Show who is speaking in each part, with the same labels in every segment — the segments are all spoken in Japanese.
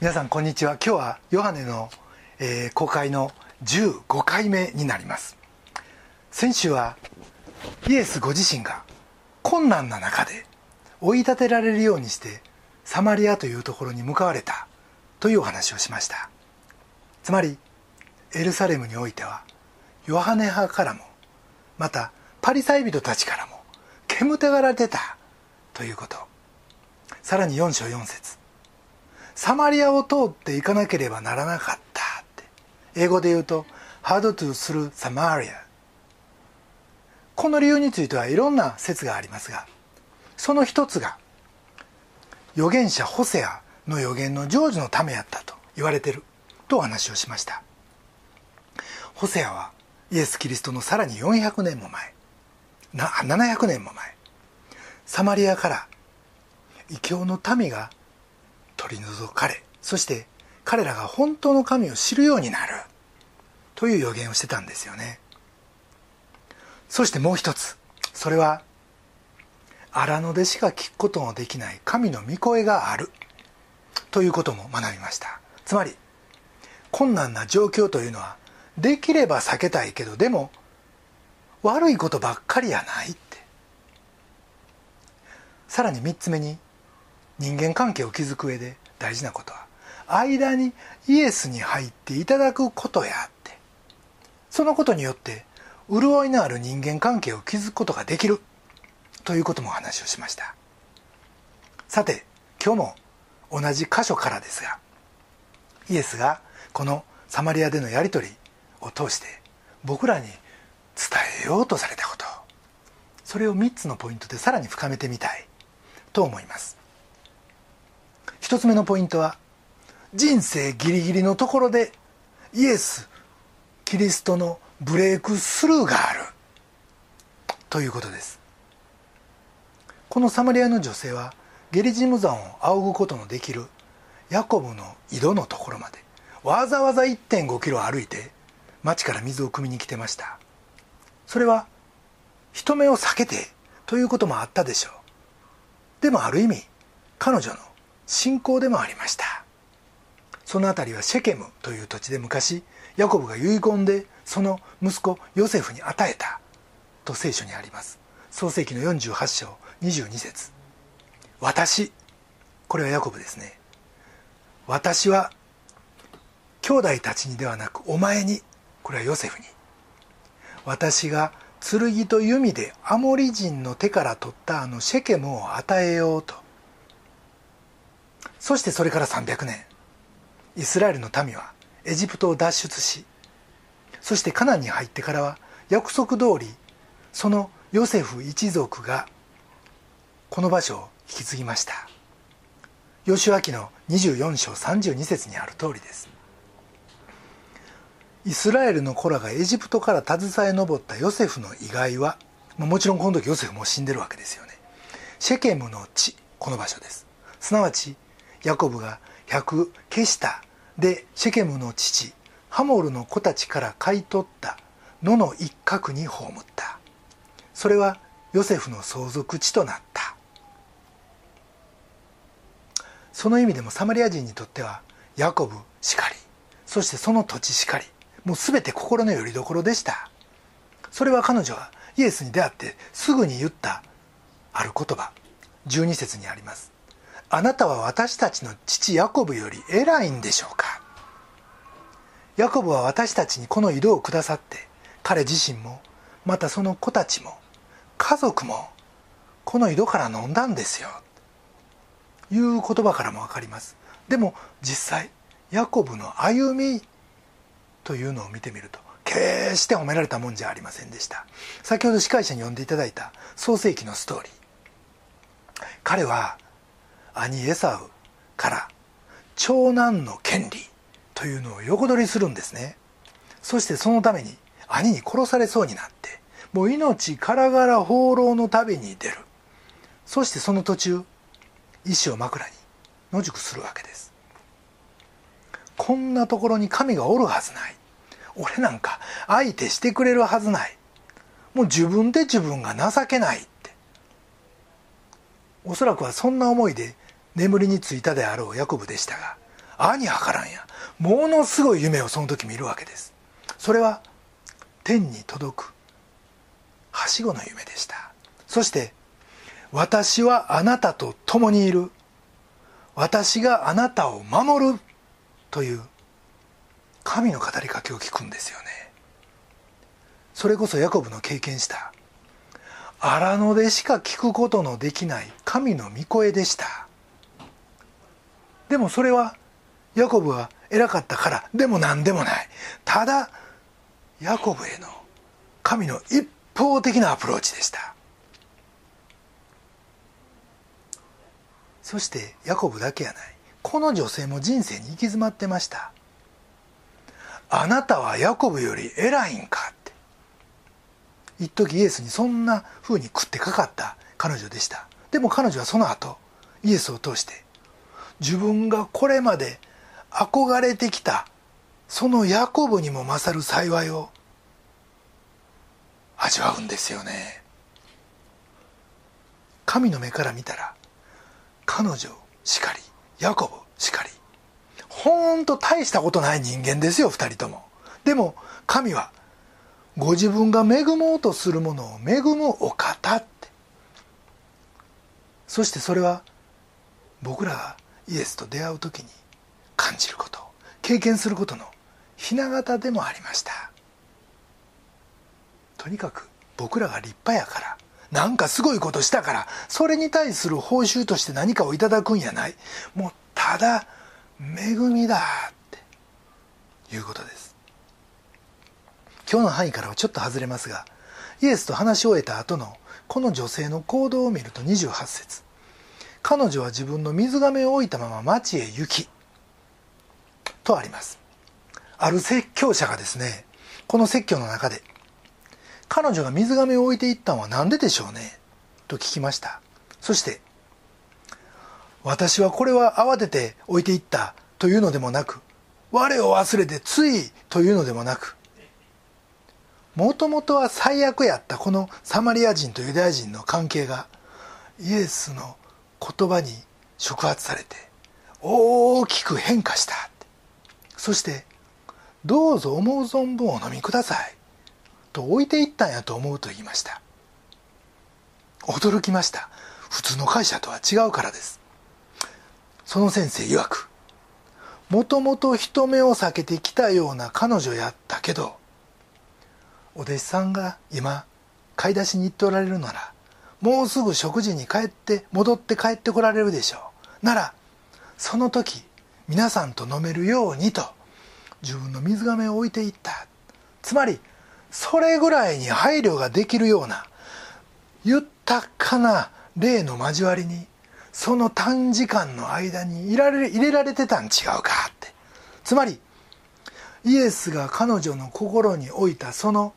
Speaker 1: 皆さんこんにちは。今日はヨハネの、えー公開の15回目になります。先週はイエスご自身が困難な中で追い立てられるようにしてサマリアというところに向かわれたというお話をしました。つまりエルサレムにおいてはヨハネ派からもまたパリサイ人たちからも煙たがられてたということ。さらに4章4節。サマリアを通っていかなければならなかったって。英語で言うと Hard to through Samaria この理由についてはいろんな説がありますがその一つが預言者ホセアの預言の成就のためやったと言われているとお話をしました。ホセアはイエス・キリストのさらに400年も前な700年も前サマリアから異教の民が取り除かれそして彼らが本当の神を知るようになるという予言をしてたんですよね。そしてもう一つそれは荒野でしか聞くことのできない神の御声があるということも学びました。つまり困難な状況というのはできれば避けたいけどでも悪いことばっかりやないって。さらに3つ目に人間関係を築く上で大事なことは間にイエスに入っていただくことやって。そのことによって潤いのある人間関係を築くことができる。ということも話をしました。さて今日も同じ箇所からですがイエスがこのサマリアでのやり取りを通して僕らに伝えようとされたこと。それを3つのポイントでさらに深めてみたいと思います。1つ目のポイントは人生ギリギリのところでイエスキリストのブレイクスルーがある。ということです。このサマリアの女性はゲリジム山を仰ぐことのできるヤコブの井戸のところまでわざわざ1.5キロ歩いて町から水を汲みに来てました。それは人目を避けてということもあったでしょう。でもある意味彼女の信仰でもありました。その辺りはシェケムという土地で昔ヤコブが遺言でその息子ヨセフに与えたと聖書にあります。創世紀の48章22節。私これはヤコブですね。私は兄弟たちにではなくお前にこれはヨセフに。私が剣と弓でアモリ人の手から取ったあのシェケムを与えようとそしてそれから300年。イスラエルの民はエジプトを脱出しそしてカナンに入ってからは約束通りそのヨセフ一族がこの場所を引き継ぎました。吉脇の24章32節にある通りです。イスラエルの子らがエジプトから携え上ったヨセフの遺骸はもちろんこの時ヨセフも死んでるわけですよね。シェケムの地この場所です。すなわちヤコブが100消した。でシェケムの父ハモルの子たちから買い取った。野の一角に葬った。それはヨセフの相続地となった。その意味でもサマリア人にとってはヤコブしかり。そしてその土地しかり。もう全て心の拠り所でした。それは彼女はイエスに出会ってすぐに言った。ある言葉。12節にあります。あなたは私たちの父ヤコブより偉いんでしょうか？ヤコブは私たちにこの井戸をくださって彼自身もまたその子たちも家族もこの井戸から飲んだんですよ。いう言葉からも分かります。でも実際ヤコブの歩みというのを見てみると決して褒められたもんじゃありませんでした。先ほど司会者に呼んでいただいた創世記のストーリー。彼は兄エサウから長男の権利というのを横取りするんですね。そしてそのために兄に殺されそうになってもう命からがら放浪の旅に出る。そしてその途中石を枕に野宿するわけです。こんなところに神がおるはずない。俺なんか相手してくれるはずない。もう自分で自分が情けない。おそらくはそんな思いで眠りについたであろうヤコブでしたが兄はからんやものすごい夢をその時見るわけです。それは天に届くはしごの夢でした。そして私はあなたと共にいる。私があなたを守るという神の語りかけを聞くんですよね。それこそヤコブの経験した荒野でしか聞くことのできない神の御声でした。でもそれはヤコブは偉かったからでも何でもない。ただヤコブへの神の一方的なアプローチでした。そしてヤコブだけやない。この女性も人生に行き詰まってました。あなたはヤコブより偉いんか一時イエスにそんな風に食ってかかった彼女でした。でも彼女はその後イエスを通して自分がこれまで憧れてきたそのヤコブにも勝る幸いを味わうんですよね。神の目から見たら彼女しかりヤコブしかりほんと大したことない人間ですよ2人とも。でも神はご自分が恵もうとするものを恵むお方って。そしてそれは僕らがイエスと出会う時に感じること経験することの雛形でもありました。とにかく僕らが立派やからなんかすごいことしたからそれに対する報酬として何かをいただくんやない。もうただ恵みだっていうことです。今日の範囲からはちょっと外れますがイエスと話し終えた後のこの女性の行動を見ると28節。彼女は自分の水がを置いたまま町へ行きとあります。ある説教者がですねこの説教の中で彼女が水がめを置いていったのは何ででしょうねと聞きました。そして私はこれは慌てて置いていったというのでもなく我を忘れてついというのでもなくもともとは最悪やったこのサマリア人とユダヤ人の関係がイエスの言葉に触発されて大きく変化した。そして「どうぞ思う存分お飲みください」と置いていったんやと思うと言いました。驚きました。普通の会社とは違うからです。その先生曰くもともと人目を避けてきたような彼女やったけどお弟子さんが今買い出しに行っておられるならもうすぐ食事に帰って戻って帰ってこられるでしょう。ならその時皆さんと飲めるようにと自分の水がめを置いていった。つまりそれぐらいに配慮ができるような豊かな霊の交わりにその短時間の間に入れられ入れられてたん違うかって。つまりイエスが彼女の心に置いたその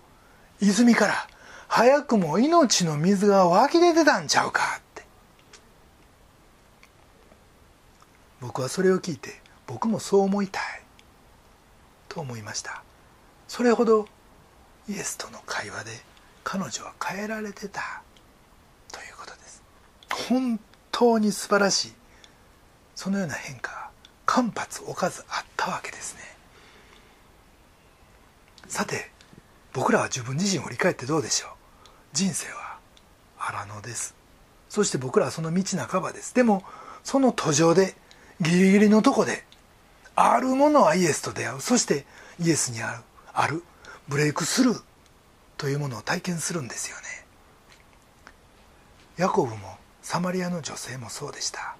Speaker 1: 泉から早くも命の水が湧き出てたんちゃうかって。僕はそれを聞いて僕もそう思いたいと思いました。それほどイエスとの会話で彼女は変えられてたということです。本当に素晴らしいそのような変化が間髪置かずあったわけですね。さて僕らは自分自身を振り返ってどうでしょう？人生は荒野です。そして僕らはその道半ばです。でもその途上でギリギリのとこであるものはイエスと出会う。そしてイエスにあるあるブレイクスルーというものを体験するんですよね。ヤコブもサマリアの女性もそうでした。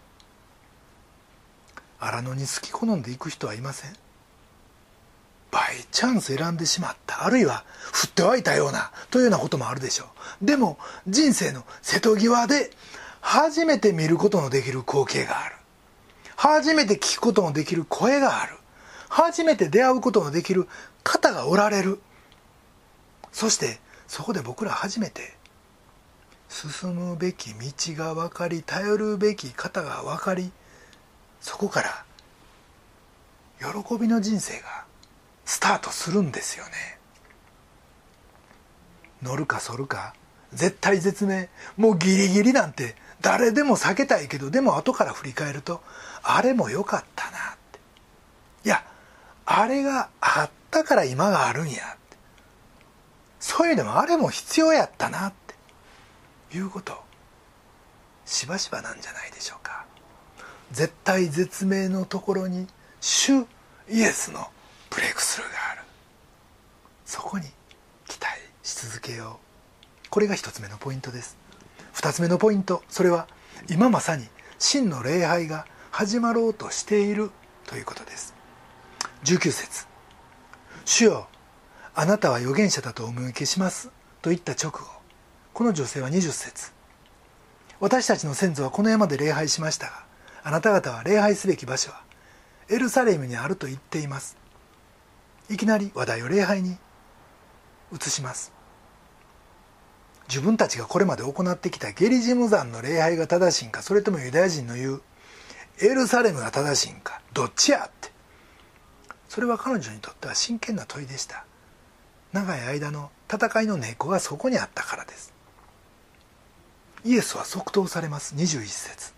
Speaker 1: 荒野に好き好んでいく人はいません。バイチャンス選んでしまった。あるいは降って湧いたようなというようなこともあるでしょう。でも人生の瀬戸際で初めて見ることのできる光景がある。初めて聞くことのできる声がある。初めて出会うことのできる方がおられる。そしてそこで僕ら初めて進むべき道が分かり頼るべき方が分かりそこから喜びの人生がスタートするんですよね。乗るか反るか。絶対絶命。もうギリギリなんて誰でも避けたいけどでも後から振り返るとあれも良かったなって。いやあれがあったから今があるんやって。そういうのもあれも必要やったなって。いうこと。しばしばなんじゃないでしょうか。絶対絶命のところに主イエスのブレイクスルーがある。そこに期待し続けよう。これが一つ目のポイントです。二つ目のポイント。それは今まさに真の礼拝が始まろうとしているということです。19節。主よあなたは預言者だとお見受けします」と言った直後。この女性は20節。私たちの先祖はこの山で礼拝しましたがあなた方は礼拝すべき場所はエルサレムにあると言っています。いきなり話題を礼拝に移します。自分たちがこれまで行ってきたゲリジム山の礼拝が正しいんかそれともユダヤ人の言うエルサレムが正しいんかどっちやって。それは彼女にとっては真剣な問いでした。長い間の戦いの根っこがそこにあったからです。イエスは即答されます。21節。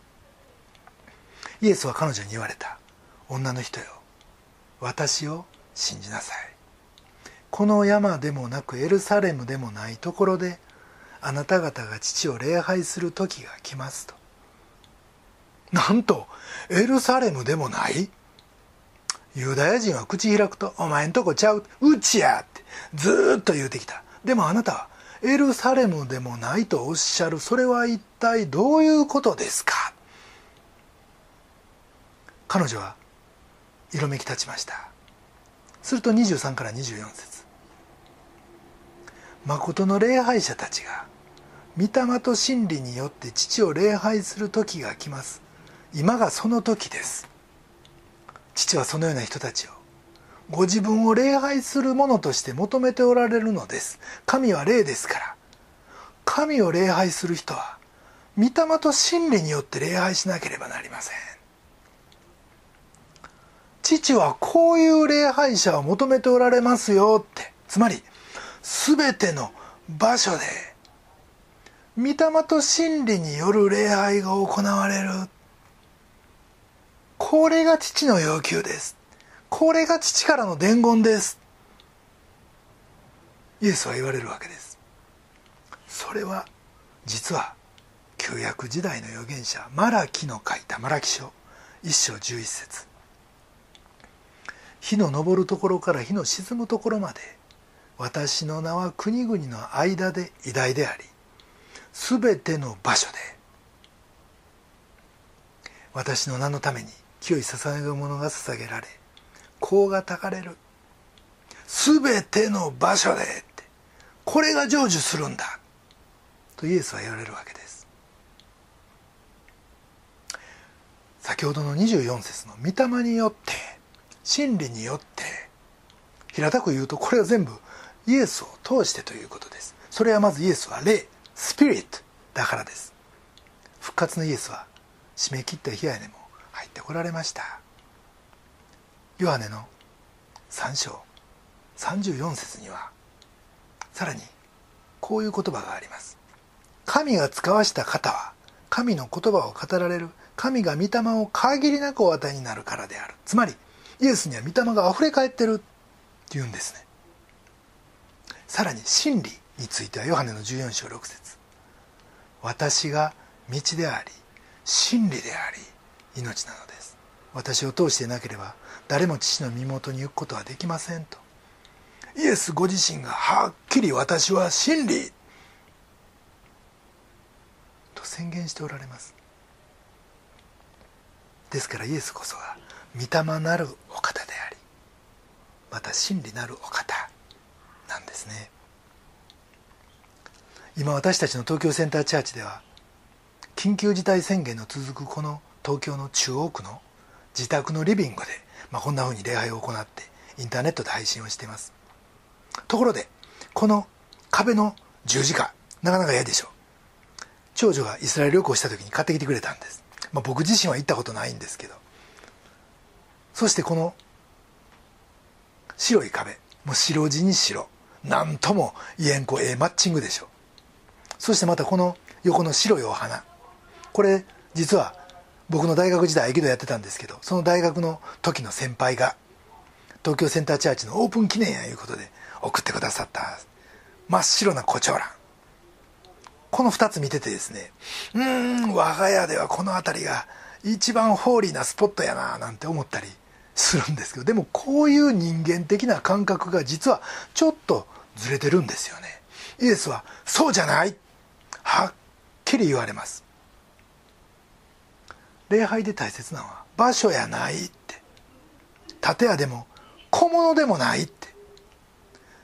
Speaker 1: イエスは彼女に言われた。女の人よ私を信じなさい。この山でもなくエルサレムでもないところであなた方が父を礼拝する時が来ますと。なんとエルサレムでもない？ユダヤ人は口開くと「お前んとこちゃう？うちや」ってずっと言うてきた。でもあなたはエルサレムでもないとおっしゃる。それは一体どういうことですか？彼女は色めき立ちました。すると23から24節。誠の礼拝者たちが御霊と真理によって父を礼拝する時が来ます。今がその時です。父はそのような人たちをご自分を礼拝するものとして求めておられるのです。神は霊ですから。神を礼拝する人は御霊と真理によって礼拝しなければなりません。父はこういう礼拝者を求めておられますよって。つまり全ての場所で御霊と真理による礼拝が行われる。これが父の要求です。これが父からの伝言です。イエスは言われるわけです。それは実は旧約時代の預言者マラキの書いたマラキ書一章十一節。日の昇るところから日の沈むところまで私の名は国々の間で偉大でありすべての場所で私の名のために清い捧げ物が捧げられ香がたかれる。すべての場所でってこれが成就するんだ。とイエスは言われるわけです。先ほどの24節の御霊によって真理によって平たく言うとこれは全部イエスを通してということです。それはまずイエスは霊スピリットだからです。復活のイエスは締め切った冷やねも入ってこられました。ヨハネの3章34節にはさらにこういう言葉があります。神が使わした方は神の言葉を語られる神が御霊を限りなくお与えになるからである。つまりイエスには御霊が溢れ返ってるっていうんですね。さらに真理についてはヨハネの14章6節。私が道であり真理であり命なのです。私を通していなければ誰も父の身元に行くことはできませんと。イエスご自身がはっきり私は真理と宣言しておられます。ですからイエスこそが御霊なるお方でありまた真理なるお方なんですね。今私たちの東京センターチャーチでは緊急事態宣言の続くこの東京の中央区の自宅のリビングで、まあ、こんなふうに礼拝を行ってインターネットで配信をしています。ところでこの壁の十字架なかなか嫌でしょう。長女がイスラエル旅行した時に買ってきてくれたんです、まあ、僕自身は行ったことないんですけど。そしてこの白い壁もう白地に白。なんとも言えんこええマッチングでしょう。そしてまたこの横の白いお花。これ実は僕の大学時代合気道やってたんですけどその大学の時の先輩が東京センターチャーチのオープン記念やいうことで送ってくださった。真っ白な胡蝶蘭。この2つ見ててですねうーん我が家ではこの辺りが一番ホーリーなスポットやななんて思ったり。するんですけどでもこういう人間的な感覚が実はちょっとずれてるんですよね。イエスはそうじゃない。はっきり言われます。礼拝で大切なのは場所やないって。建屋でも小物でもないって。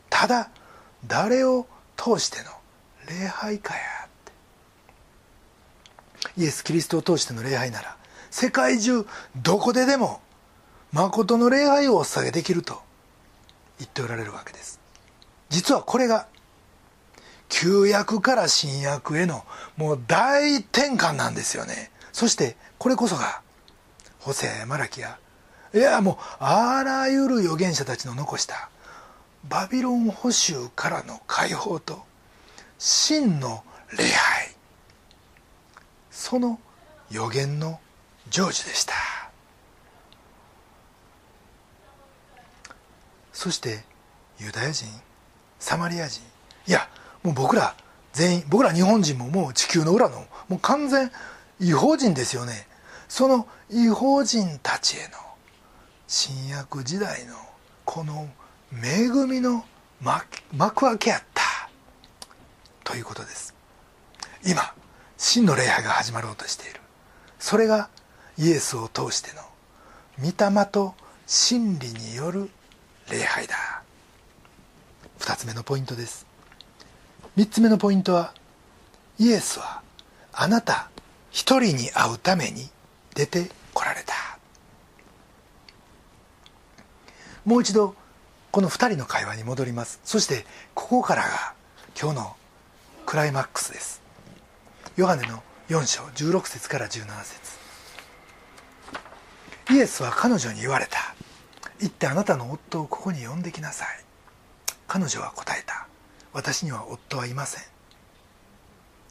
Speaker 1: ただ誰を通しての礼拝かやって。イエス・キリストを通しての礼拝なら世界中どこででも誠の礼拝をお捧げできると言っておられるわけです。実はこれが旧約から新約へのもう大転換なんですよね。そしてこれこそがホセアやマラキやいやもうあらゆる預言者たちの残したバビロン捕囚からの解放と真の礼拝。その予言の成就でした。そしてユダヤ人サマリア人。いやもう僕ら全員僕ら日本人ももう地球の裏のもう完全違法人ですよね。その違法人たちへの新約時代のこの恵みの幕開けやった。ということです。今真の礼拝が始まろうとしている。それがイエスを通しての御霊と真理による礼拝だ。2つ目のポイントです。3つ目のポイントはイエスはあなた一人に会うために出てこられた。もう一度この2人の会話に戻ります。そしてここからが今日のクライマックスです。ヨハネの4章16節から17節。イエスは彼女に言われた。行ってあなたの夫をここに呼んできなさい彼女は答えた私には夫はいません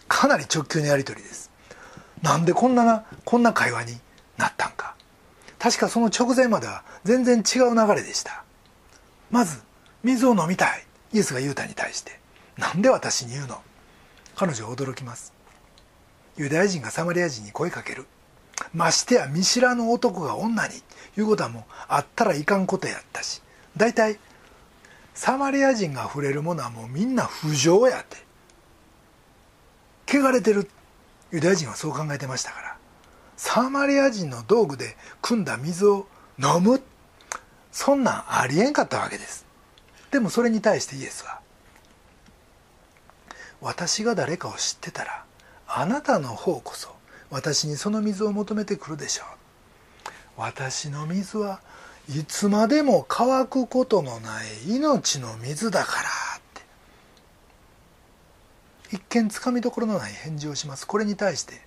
Speaker 1: かなり直球のやり取りですなんでこんななこんな会話になったんか確かその直前までは全然違う流れでしたまず水を飲みたいイエスがユータに対してなんで私に言うの？彼女は驚きますユダヤ人がサマリア人に声かける。ましてや見知らぬ男が女にいうことはもうあったらいかんことやったし。大体サマリア人が触れるものはもうみんな不浄やって。汚れてるユダヤ人はそう考えてましたから。サマリア人の道具で汲んだ水を飲む。そんなんありえんかったわけです。でもそれに対してイエスは私が誰かを知ってたらあなたの方こそ私にその水を求めてくるでしょう。私の水はいつまでも乾くことのない命の水だからって。一見つかみどころのない返事をします。これに対して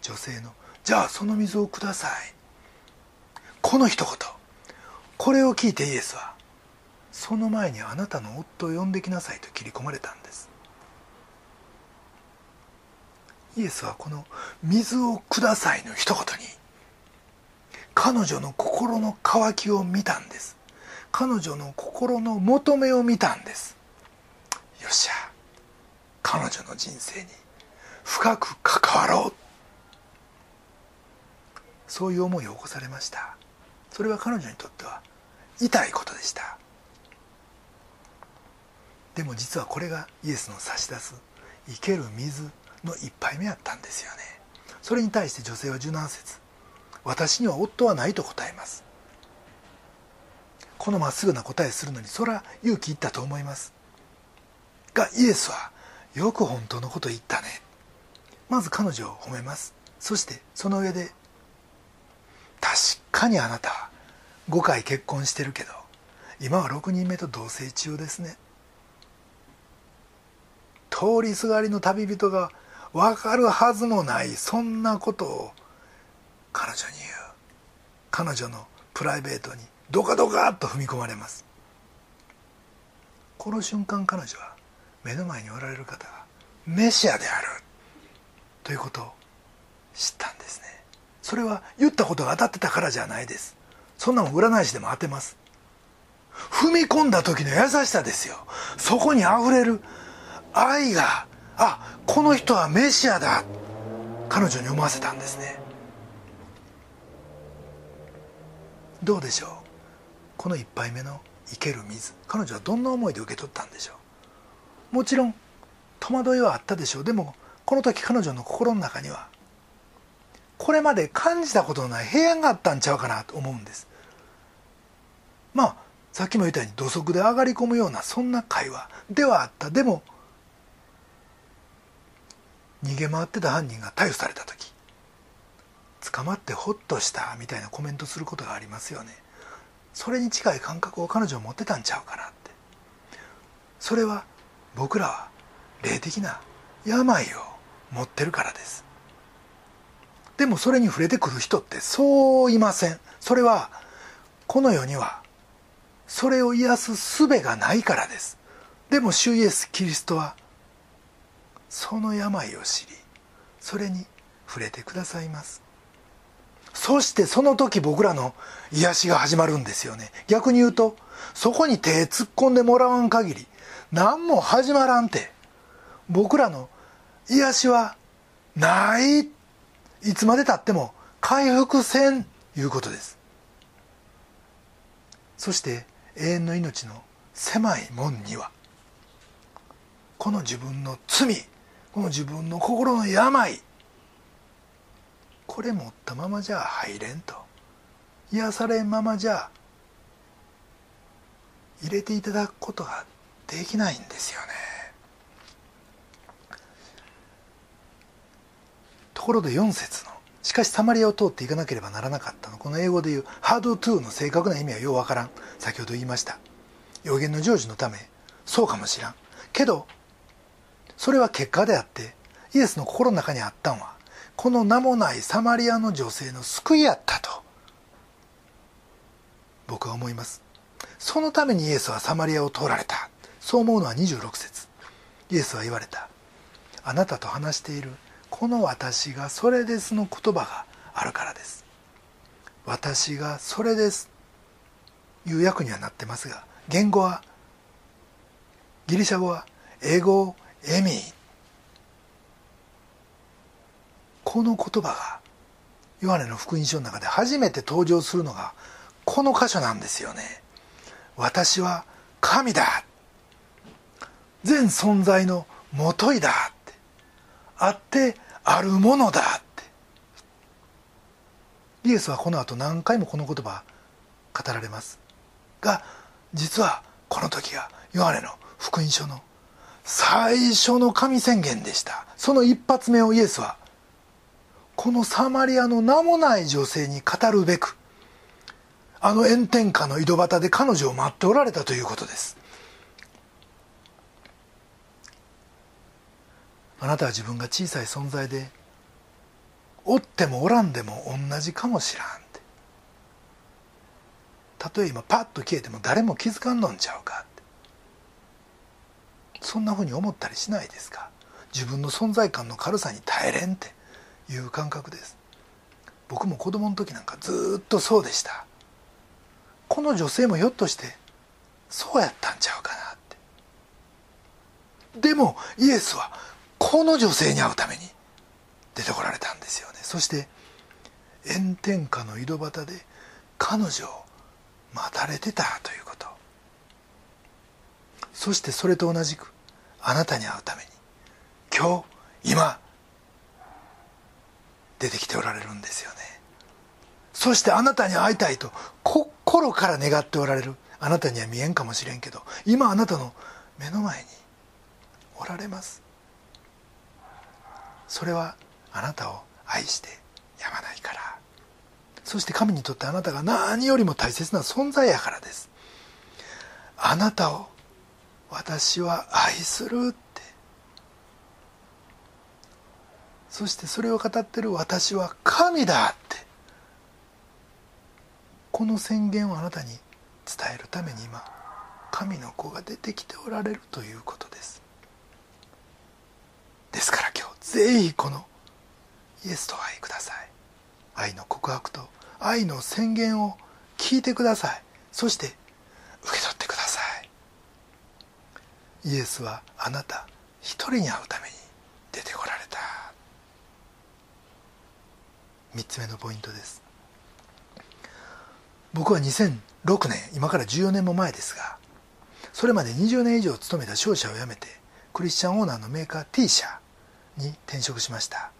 Speaker 1: 女性の「じゃあその水をください」この一言。これを聞いてイエスはその前にあなたの夫を呼んできなさいと切り込まれたんです。イエスはこの「水をください」の一言に彼女の心の渇きを見たんです。彼女の心の求めを見たんです。よっしゃ。彼女の人生に深く関わろう。そういう思いを起こされました。それは彼女にとっては痛いことでした。でも実はこれがイエスの差し出す生ける水。の一杯目やったんですよね。それに対して女性は17節私には夫はないと答えます。このまっすぐな答えするのにそら勇気いったと思います。がイエスはよく本当のこと言ったね。まず彼女を褒めます。そしてその上で確かにあなたは5回結婚してるけど今は6人目と同棲中ですね。通りすがりの旅人が分かるはずもないそんなことを彼女に言う。彼女のプライベートにドカドカっと踏み込まれます。この瞬間彼女は目の前におられる方がメシアである。ということを知ったんですね。それは言ったことが当たってたからじゃないです。そんなもん占い師でも当てます。踏み込んだ時の優しさですよ。そこにあふれる愛があこの人はメシアだ。彼女に思わせたんですね。どうでしょう？この一杯目の生ける水。彼女はどんな思いで受け取ったんでしょう？もちろん戸惑いはあったでしょう。でもこの時彼女の心の中にはこれまで感じたことのない平安があったんちゃうかなと思うんです。まあさっきも言ったように土足で上がり込むようなそんな会話ではあった。でも逃げ回ってた犯人が逮捕された時捕まってホッとしたみたいなコメントすることがありますよね。それに近い感覚を彼女は持ってたんちゃうかなって。それは僕らは霊的な病を持ってるからです。でもそれに触れてくる人ってそういません。それはこの世にはそれを癒す術がないからです。でも主イエス・キリストはその病を知りそれに触れてくださいます。そしてその時僕らの癒しが始まるんですよね。逆に言うとそこに手突っ込んでもらわん限り何も始まらんて僕らの癒しはない。いつまでたっても回復せんいうことです。そして永遠の命の狭い門にはこの自分の罪この自分の心の病。これ持ったままじゃ入れんと。癒されんままじゃ入れていただくことができないんですよね。ところで4節の「しかしサマリアを通っていかなければならなかったの」この英語で言う「ハードトゥー」の正確な意味はようわからん。先ほど言いました。予言の成就のため。そうかもしらん。けどそれは結果であってイエスの心の中にあったんはこの名もないサマリアの女性の救いやったと僕は思います。そのためにイエスはサマリアを通られた。そう思うのは26節。イエスは言われた。あなたと話しているこの私がそれですの言葉があるからです。私がそれです。いう訳にはなってますが言語はギリシャ語は英語をエミ。この言葉がヨハネの福音書の中で初めて登場するのがこの箇所なんですよね。私は神だ。全存在のもといだって。あってあるものだって。イエスはこの後何回もこの言葉語られますが実はこの時がヨハネの福音書の最初の神宣言でした。その一発目をイエスはこのサマリアの名もない女性に語るべくあの炎天下の井戸端で彼女を待っておられたということです。あなたは自分が小さい存在でおってもおらんでも同じかもしらんって。たとえ今パッと消えても誰も気づかんのんちゃうかそんなふうに思ったりしないですか？自分の存在感の軽さに耐えれんっていう感覚です。僕も子供の時なんかずっとそうでした。この女性もひょっとしてそうやったんちゃうかなって。でもイエスはこの女性に会うために出てこられたんですよね。そして炎天下の井戸端で彼女を待たれてたということ。そしてそれと同じくあなたに会うために今日今出てきておられるんですよね。そしてあなたに会いたいと心から願っておられるあなたには見えんかもしれんけど今あなたの目の前におられます。それはあなたを愛してやまないから。そして神にとってあなたが何よりも大切な存在やからです。あなたを私は愛するって。そしてそれを語ってる私は神だって。この宣言をあなたに伝えるために今神の子が出てきておられるということです。ですから今日ぜひこのイエスとお会いください。愛の告白と愛の宣言を聞いてください。そして受け取ってイエスはあなた一人に会うために出てこられた。3つ目のポイントです。僕は2006年今から14年も前ですがそれまで20年以上勤めた商社を辞めてクリスチャンオーナーのメーカー T 社に転職しました。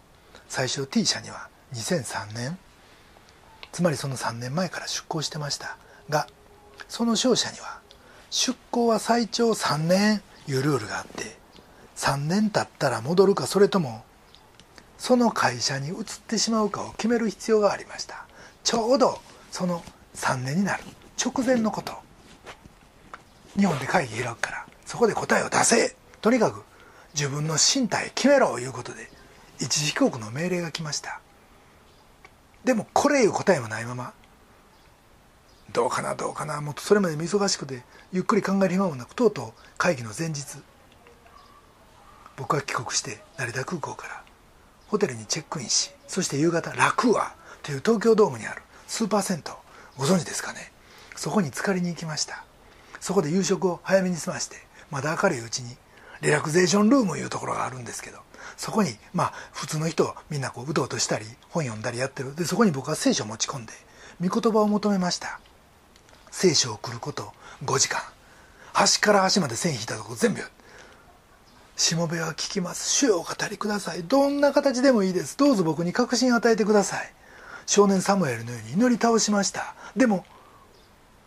Speaker 1: 最初 T 社には2003年つまりその3年前から出向してましたがその商社には出向は最長3年。いうルールがあって3年経ったら戻るかそれともその会社に移ってしまうかを決める必要がありました。ちょうどその3年になる。直前のこと。日本で会議開くからそこで答えを出せ。とにかく自分の身体決めろ。いうことで一時帰国の命令が来ました。でもこれいう答えもないままどうかなどうかなもっとそれまで忙しくてゆっくり考える暇もなくとうとう会議の前日僕は帰国して成田空港からホテルにチェックインしそして夕方ラクーアという東京ドームにあるスーパー銭湯ご存知ですかね？そこに浸かりに行きました。そこで夕食を早めに済ましてまだ明るいうちにリラクゼーションルームいうところがあるんですけどそこにまあ普通の人みんなこううとうとしたり本読んだりやってる。でそこに僕は聖書を持ち込んで御言葉を求めました。聖書を来ること5時間。端から端まで線引いたとこ全部しもべは聞きます。主をお語りください。どんな形でもいいです。どうぞ僕に確信与えてください。少年サムエルのように祈り倒しました。でも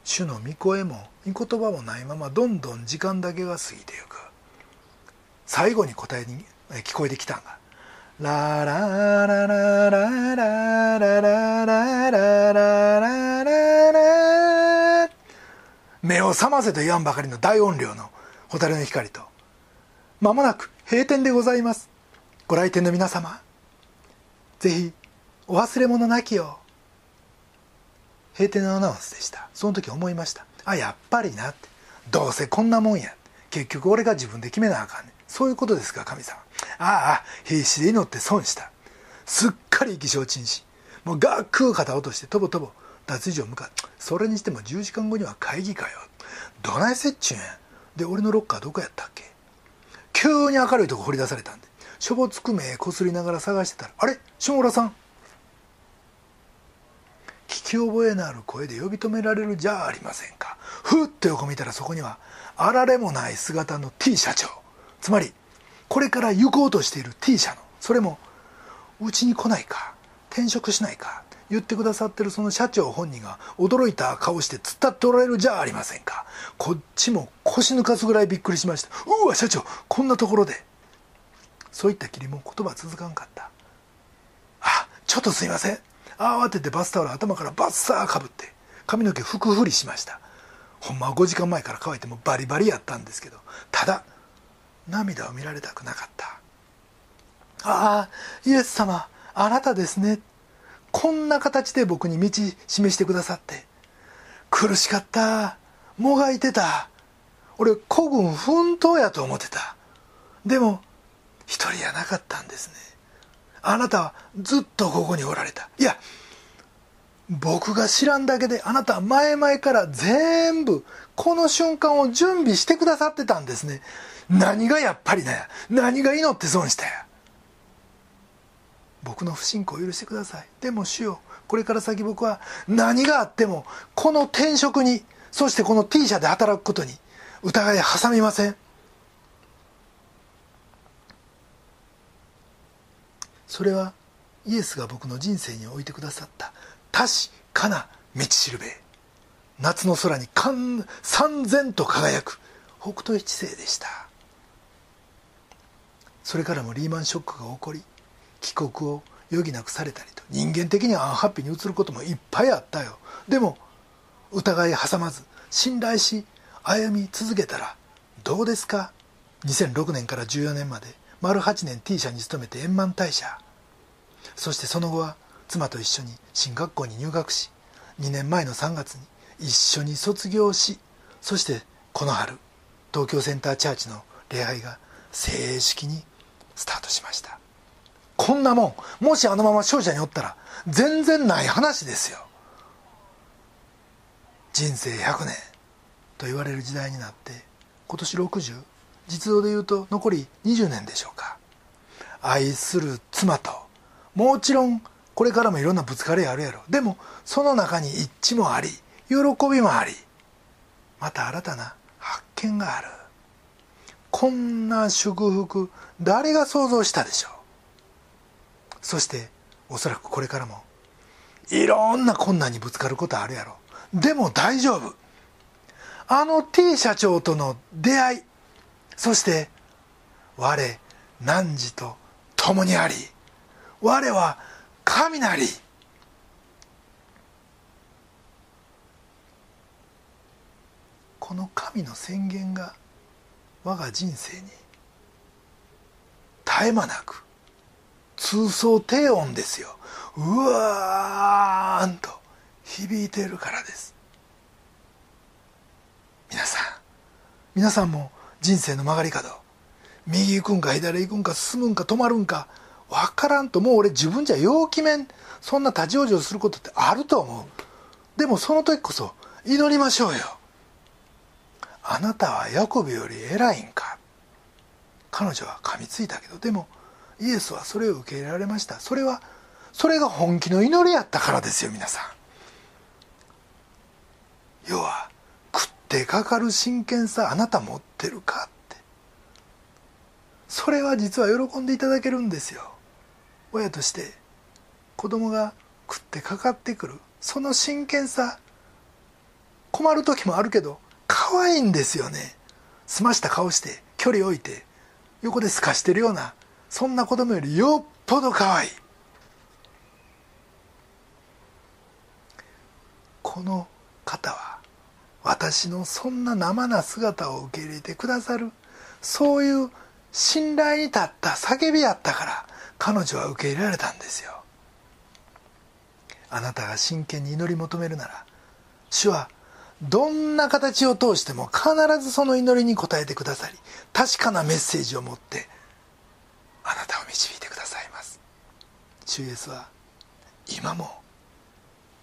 Speaker 1: 主の御声も御言葉もないままどんどん時間だけが過ぎていく。最後に答えに聞こえてきたんが「ララララララララララララララ目を覚ませと言わんばかりの大音量の蛍の光と。まもなく閉店でございます。ご来店の皆様ぜひお忘れ物なきよ閉店のアナウンスでした。その時思いました。あやっぱりな。ってどうせこんなもんや。結局俺が自分で決めなあかんねそういうことですか神様。ああ必死で祈って損した。すっかり意気消沈しもうガック肩落としてとぼとぼ脱衣所向かそれにしても10時間後には会議かよ。どないせっちゅうん。で俺のロッカーどこやったっけ？急に明るいとこ掘り出されたんで。しょぼつく目こすりながら探してたら「あれ？下村さん。聞き覚えのある声で呼び止められるじゃありませんか。ふっと横見たらそこにはあられもない姿の T 社長。つまりこれから行こうとしている T 社のそれもうちに来ないか？転職しないか？言ってくださってるその社長本人が驚いた顔して突っ立っておられるじゃありませんか。こっちも腰抜かすぐらいびっくりしました。うわ社長こんなところで。そういったきりも言葉続かんかった。あちょっとすいません。慌ててバスタオル頭からバッサーかぶって髪の毛ふくふりしました。ほんまは5時間前から乾いてもバリバリやったんですけどただ涙を見られたくなかった。ああイエス様あなたですね。こんな形で僕に道示してくださって苦しかったもがいてた俺孤軍奮闘やと思ってた。でも一人やなかったんですね。あなたはずっとここにおられた。いや僕が知らんだけであなたは前々から全部この瞬間を準備してくださってたんですね。何がやっぱりだよ何が祈って損したや。僕の不信仰を許してください。でも主よこれから先僕は何があってもこの転職にそしてこの T 社で働くことに疑い挟みません。それはイエスが僕の人生に置いてくださった確かな道しるべ。夏の空に三千と輝く北斗七星でした。それからもリーマンショックが起こり帰国を余儀なくされたりと人間的にはアンハッピーに移ることもいっぱいあったよ。でも疑い挟まず信頼し歩み続けたらどうですか？2006年から14年まで丸8年 T 社に勤めて円満退社。そしてその後は妻と一緒に進学校に入学し2年前の3月に一緒に卒業しそしてこの春東京センターチャーチの礼拝が正式にスタートしました。こんなもん。もしあのまま商社におったら全然ない話ですよ。人生100年と言われる時代になって今年60実動で言うと残り20年でしょうか。愛する妻と。もちろんこれからもいろんなぶつかりあるやろ。でもその中に一致もあり喜びもありまた新たな発見がある。こんな祝福誰が想像したでしょう。そしておそらくこれからもいろんな困難にぶつかることあるやろ。でも大丈夫。あの T 社長との出会いそして我汝と共にあり我は神なり。この神の宣言が我が人生に絶え間なく通奏低音ですよ。うわーんと響いているからです。皆さん皆さんも人生の曲がり角。右行くんか左行くんか進むんか止まるんか分からんともう俺自分じゃ陽気面。そんな立ち往生することってあると思う。でもその時こそ祈りましょうよ。あなたはヤコブより偉いんか。彼女は噛みついたけどでもイエスはそれを受け入れられました。それはそれが本気の祈りやったからですよ皆さん。要は食ってかかる真剣さあなた持ってるかって。それは実は喜んでいただけるんですよ。親として子供が食ってかかってくるその真剣さ困る時もあるけど可愛いんですよね。澄ました顔して距離置いて横で透かしてるようなそんな子供よりよっぽど可愛い。この方は私のそんな生な姿を受け入れてくださるそういう信頼に立った叫びやったから彼女は受け入れられたんですよ。あなたが真剣に祈り求めるなら主はどんな形を通しても必ずその祈りに応えてくださり確かなメッセージを持ってあなたを導いてくださいます。主イエスは今も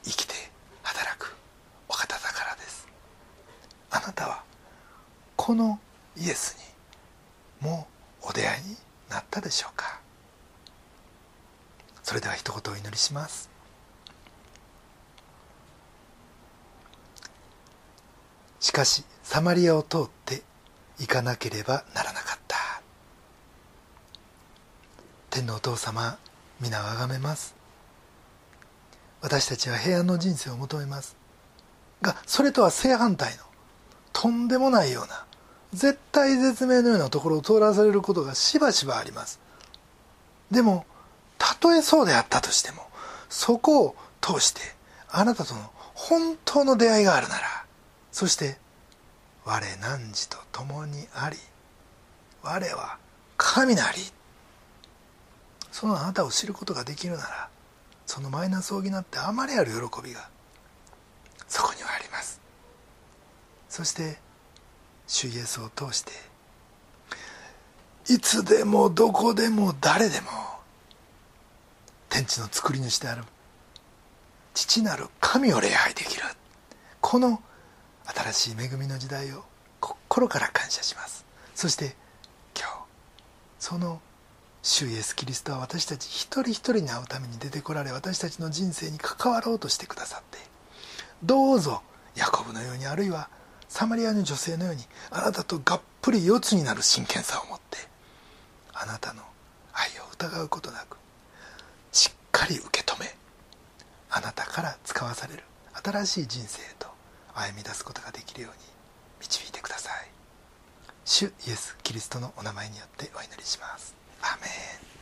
Speaker 1: 生きて働くお方だからです。あなたはこのイエスにもうお出会いになったでしょうか。それでは一言お祈りします。しかしサマリアを通って行かなければならなかった天のお父様皆をあがめます。私たちは平安の人生を求めます。がそれとは正反対のとんでもないような絶対絶命のようなところを通らされることがしばしばあります。でもたとえそうであったとしてもそこを通してあなたとの本当の出会いがあるならそして我汝と共にあり我は神なり。そのあなたを知ることができるならそのマイナスを補ってあまりある喜びがそこにはあります。そして主イエスを通していつでもどこでも誰でも天地の作り主である父なる神を礼拝できるこの新しい恵みの時代を心から感謝します。そして今日その主イエス・キリストは私たち一人一人に会うために出てこられ私たちの人生に関わろうとしてくださって。どうぞヤコブのようにあるいはサマリアの女性のようにあなたとがっぷり四つになる真剣さを持ってあなたの愛を疑うことなくしっかり受け止めあなたから使わされる新しい人生へと歩み出すことができるように導いてください。主イエス・キリストのお名前によってお祈りします。アメン